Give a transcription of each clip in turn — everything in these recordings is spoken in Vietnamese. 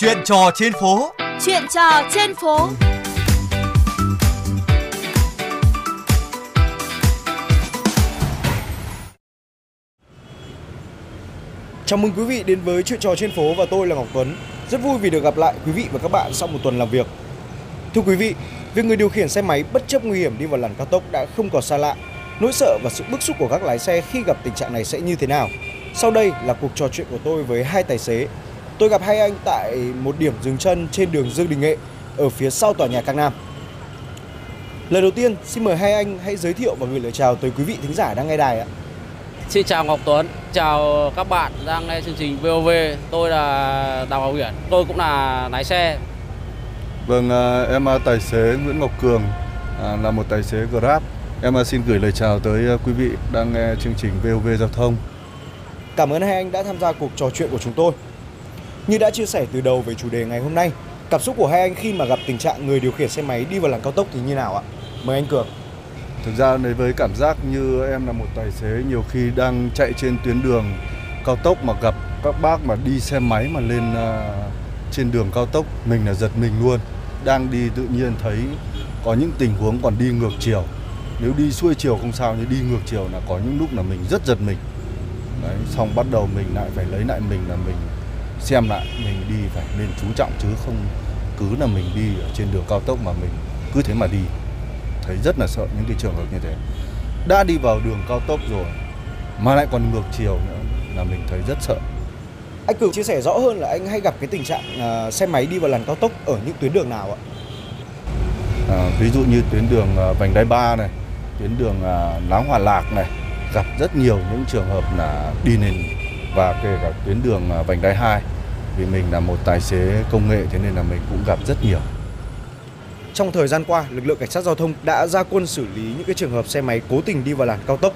Chuyện trò trên phố. Chuyện trò trên phố. Chào mừng quý vị đến với Chuyện trò trên phố và tôi là Ngọc Tuấn. Rất vui vì được gặp lại quý vị và các bạn sau một tuần làm việc. Thưa quý vị, việc người điều khiển xe máy bất chấp nguy hiểm đi vào làn cao tốc đã không còn xa lạ. Nỗi sợ và sự bức xúc của các lái xe khi gặp tình trạng này sẽ như thế nào? Sau đây là cuộc trò chuyện của tôi với hai tài xế. Tôi gặp hai anh tại một điểm dừng chân trên đường Dương Đình Nghệ ở phía sau tòa nhà Cang Nam. Lời đầu tiên, xin mời hai anh hãy giới thiệu và gửi lời chào tới quý vị thính giả đang nghe đài ạ. Xin chào Ngọc Tuấn, chào các bạn đang nghe chương trình VOV. Tôi là Đào Hoàng Uyển, tôi cũng là lái xe. Vâng, à, em là tài xế Nguyễn Ngọc Cường, à, là một tài xế Grab. Em à, xin gửi lời chào tới à, quý vị đang nghe chương trình VOV Giao thông. Cảm ơn hai anh đã tham gia cuộc trò chuyện của chúng tôi. Như đã chia sẻ từ đầu về chủ đề ngày hôm nay, cảm xúc của hai anh khi mà gặp tình trạng người điều khiển xe máy đi vào làn cao tốc thì như nào ạ? Mời anh Cường. Thực ra đấy với cảm giác như em là một tài xế nhiều khi đang chạy trên tuyến đường cao tốc mà gặp các bác mà đi xe máy mà lên à, trên đường cao tốc mình là giật mình luôn. Đang đi tự nhiên thấy có những tình huống còn đi ngược chiều. Nếu đi xuôi chiều không sao nhưng đi ngược chiều là có những lúc là mình rất giật mình. Đấy, xong bắt đầu mình lại phải lấy lại mình là mình xem lại mình đi phải nên chú trọng chứ không cứ là mình đi ở trên đường cao tốc mà mình cứ thế mà đi. Thấy rất là sợ những cái trường hợp như thế. Đã đi vào đường cao tốc rồi mà lại còn ngược chiều nữa là mình thấy rất sợ. Anh Cường chia sẻ rõ hơn là anh hay gặp cái tình trạng à, xe máy đi vào làn cao tốc ở những tuyến đường nào ạ? à, ví dụ như tuyến đường à, vành đai ba này tuyến đường à, láng hòa lạc này gặp rất nhiều những trường hợp là đi nền và kể cả tuyến đường à, vành đai hai vì mình là một tài xế công nghệ thế nên là mình cũng gặp rất nhiều Trong thời gian qua, lực lượng cảnh sát giao thông đã ra quân xử lý những cái trường hợp xe máy cố tình đi vào làn cao tốc.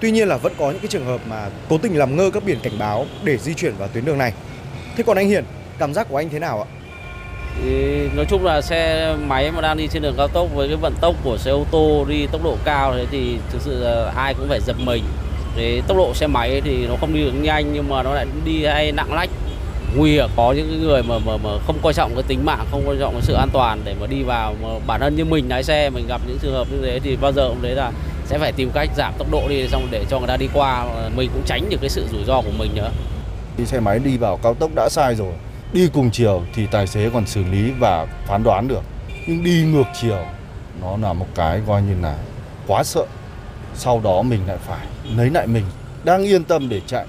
Tuy nhiên là vẫn có những cái trường hợp mà cố tình làm ngơ các biển cảnh báo để di chuyển vào tuyến đường này. Thế còn anh Hiển, cảm giác của anh thế nào ạ? Thì nói chung là xe máy mà đang đi trên đường cao tốc với cái vận tốc của xe ô tô đi tốc độ cao thế thì thực sự là ai cũng phải giật mình. Cái tốc độ xe máy thì nó không đi được nhanh, nhưng mà nó lại đi hay nặng lách. Nguy hiểm, có những cái người mà mà mà không coi trọng cái tính mạng, không coi trọng cái sự an toàn để mà đi vào mà bản thân như mình lái xe, mình gặp những trường hợp như thế thì bao giờ cũng đấy là sẽ phải tìm cách giảm tốc độ đi, xong để cho người ta đi qua. Mình cũng tránh được cái sự rủi ro của mình nữa. Đi xe máy đi vào cao tốc đã sai rồi, đi cùng chiều thì tài xế còn xử lý và phán đoán được. Nhưng đi ngược chiều, nó là một cái coi như là quá sợ sau đó mình lại phải lấy lại mình đang yên tâm để chạy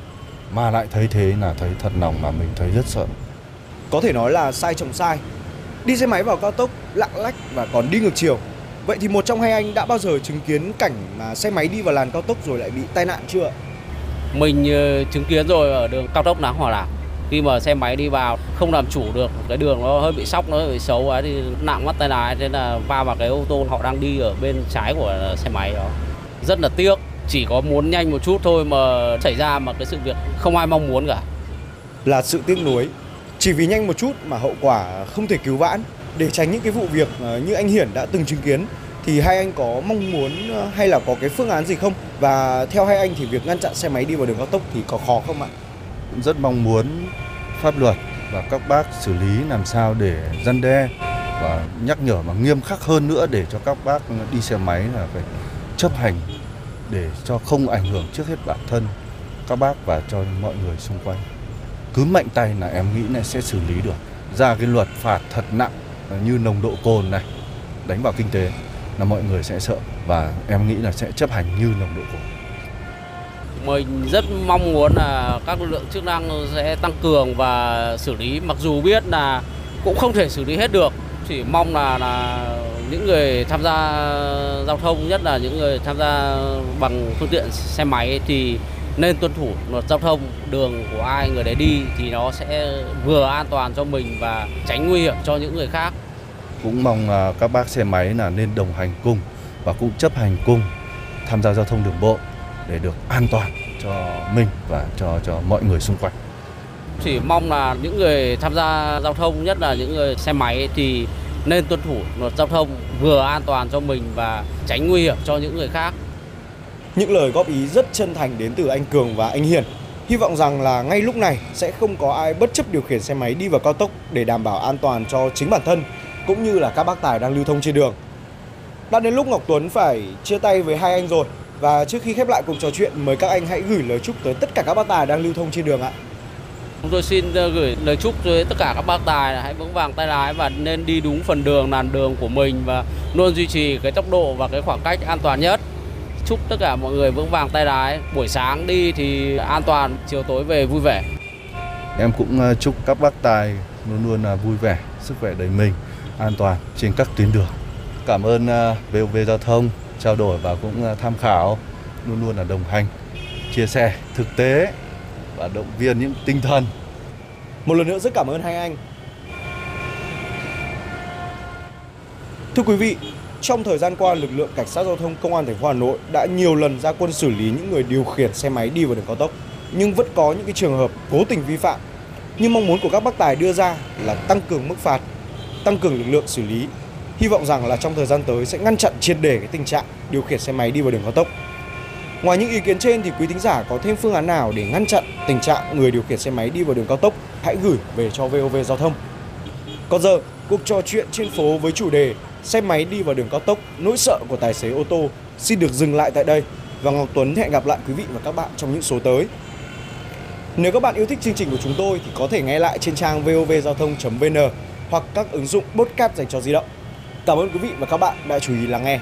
mà lại thấy thế là thấy thật lòng mà mình thấy rất sợ Có thể nói là sai chồng sai. Đi xe máy vào cao tốc lạng lách và còn đi ngược chiều. Vậy thì một trong hai anh đã bao giờ chứng kiến cảnh mà xe máy đi vào làn cao tốc rồi lại bị tai nạn chưa? mình ờ, chứng kiến rồi ở đường cao tốc Láng Hòa Lạc khi mà xe máy đi vào không làm chủ được cái đường nó hơi bị sóc nó hơi bị xấu ấy thì nặng mắt tay lái thế là va vào cái ô tô họ đang đi ở bên trái của xe máy đó rất là tiếc chỉ có muốn nhanh một chút thôi mà xảy ra mà cái sự việc không ai mong muốn cả Là sự tiếc nuối. Chỉ vì nhanh một chút mà hậu quả không thể cứu vãn. Để tránh những cái vụ việc ờ, như anh Hiển đã từng chứng kiến thì hai anh có mong muốn ờ, hay là có cái phương án gì không? Và theo hai anh thì việc ngăn chặn xe máy đi vào đường cao tốc thì có khó không ạ? rất mong muốn pháp luật và các bác xử lý làm sao để răn đe và nhắc nhở mà nghiêm khắc hơn nữa để cho các bác đi xe máy là phải chấp hành để cho không ảnh hưởng trước hết bản thân, các bác và cho mọi người xung quanh. Cứ mạnh tay là em nghĩ là sẽ xử lý được. Ra cái luật phạt thật nặng, như nồng độ cồn này, đánh vào kinh tế, là mọi người sẽ sợ và em nghĩ là sẽ chấp hành như nồng độ cồn. Mình rất mong muốn là các lực lượng chức năng sẽ tăng cường và xử lý. Mặc dù biết là cũng không thể xử lý hết được, chỉ mong là là những người tham gia giao thông nhất là những người tham gia bằng phương tiện xe máy thì nên tuân thủ luật giao thông đường của ai người đấy đi thì nó sẽ vừa an toàn cho mình và tránh nguy hiểm cho những người khác cũng mong à, các bác xe máy là nên đồng hành cùng và cũng chấp hành cùng tham gia giao thông đường bộ để được an toàn cho mình và cho cho mọi người xung quanh. chỉ mong là những người tham gia giao thông nhất là những người xe máy thì nên tuân thủ luật giao thông vừa an toàn cho mình và tránh nguy hiểm cho những người khác Những lời góp ý rất chân thành đến từ anh Cường và anh Hiền. Hy vọng rằng là ngay lúc này sẽ không có ai bất chấp điều khiển xe máy đi vào cao tốc để đảm bảo an toàn cho chính bản thân, cũng như là các bác tài đang lưu thông trên đường. Đã đến lúc Ngọc Tuấn phải chia tay với hai anh rồi và trước khi khép lại cuộc trò chuyện, mời các anh hãy gửi lời chúc tới tất cả các bác tài đang lưu thông trên đường ạ. Chúng tôi xin ờ, gửi lời chúc tới tất cả các bác tài là hãy vững vàng tay lái và nên đi đúng phần đường làn đường của mình và luôn duy trì cái tốc độ và cái khoảng cách an toàn nhất. Chúc tất cả mọi người vững vàng tay lái, buổi sáng đi thì an toàn, chiều tối về vui vẻ. Em cũng ờ, chúc các bác tài luôn luôn là vui vẻ, sức khỏe đầy mình, an toàn trên các tuyến đường. Cảm ơn ờ, VOV Giao thông trao đổi và cũng tham khảo, luôn luôn là đồng hành, chia sẻ thực tế và động viên những tinh thần Một lần nữa rất cảm ơn hai anh. Thưa quý vị, trong thời gian qua, lực lượng cảnh sát giao thông công an thành phố Hà Nội đã nhiều lần ra quân xử lý những người điều khiển xe máy đi vào đường cao tốc, nhưng vẫn có những cái trường hợp cố tình vi phạm. Nhưng mong muốn của các bác tài đưa ra là tăng cường mức phạt, tăng cường lực lượng xử lý. Hy vọng rằng là trong thời gian tới sẽ ngăn chặn triệt để cái tình trạng điều khiển xe máy đi vào đường cao tốc. Ngoài những ý kiến trên thì quý thính giả có thêm phương án nào để ngăn chặn tình trạng người điều khiển xe máy đi vào đường cao tốc? Hãy gửi về cho VOV Giao thông. Còn giờ, cuộc trò chuyện trên phố với chủ đề xe máy đi vào đường cao tốc, nỗi sợ của tài xế ô tô xin được dừng lại tại đây và Ngọc Tuấn hẹn gặp lại quý vị và các bạn trong những số tới. Nếu các bạn yêu thích chương trình của chúng tôi thì có thể nghe lại trên trang vovgiao thông.vn hoặc các ứng dụng podcast dành cho di động. Cảm ơn quý vị và các bạn đã chú ý lắng nghe.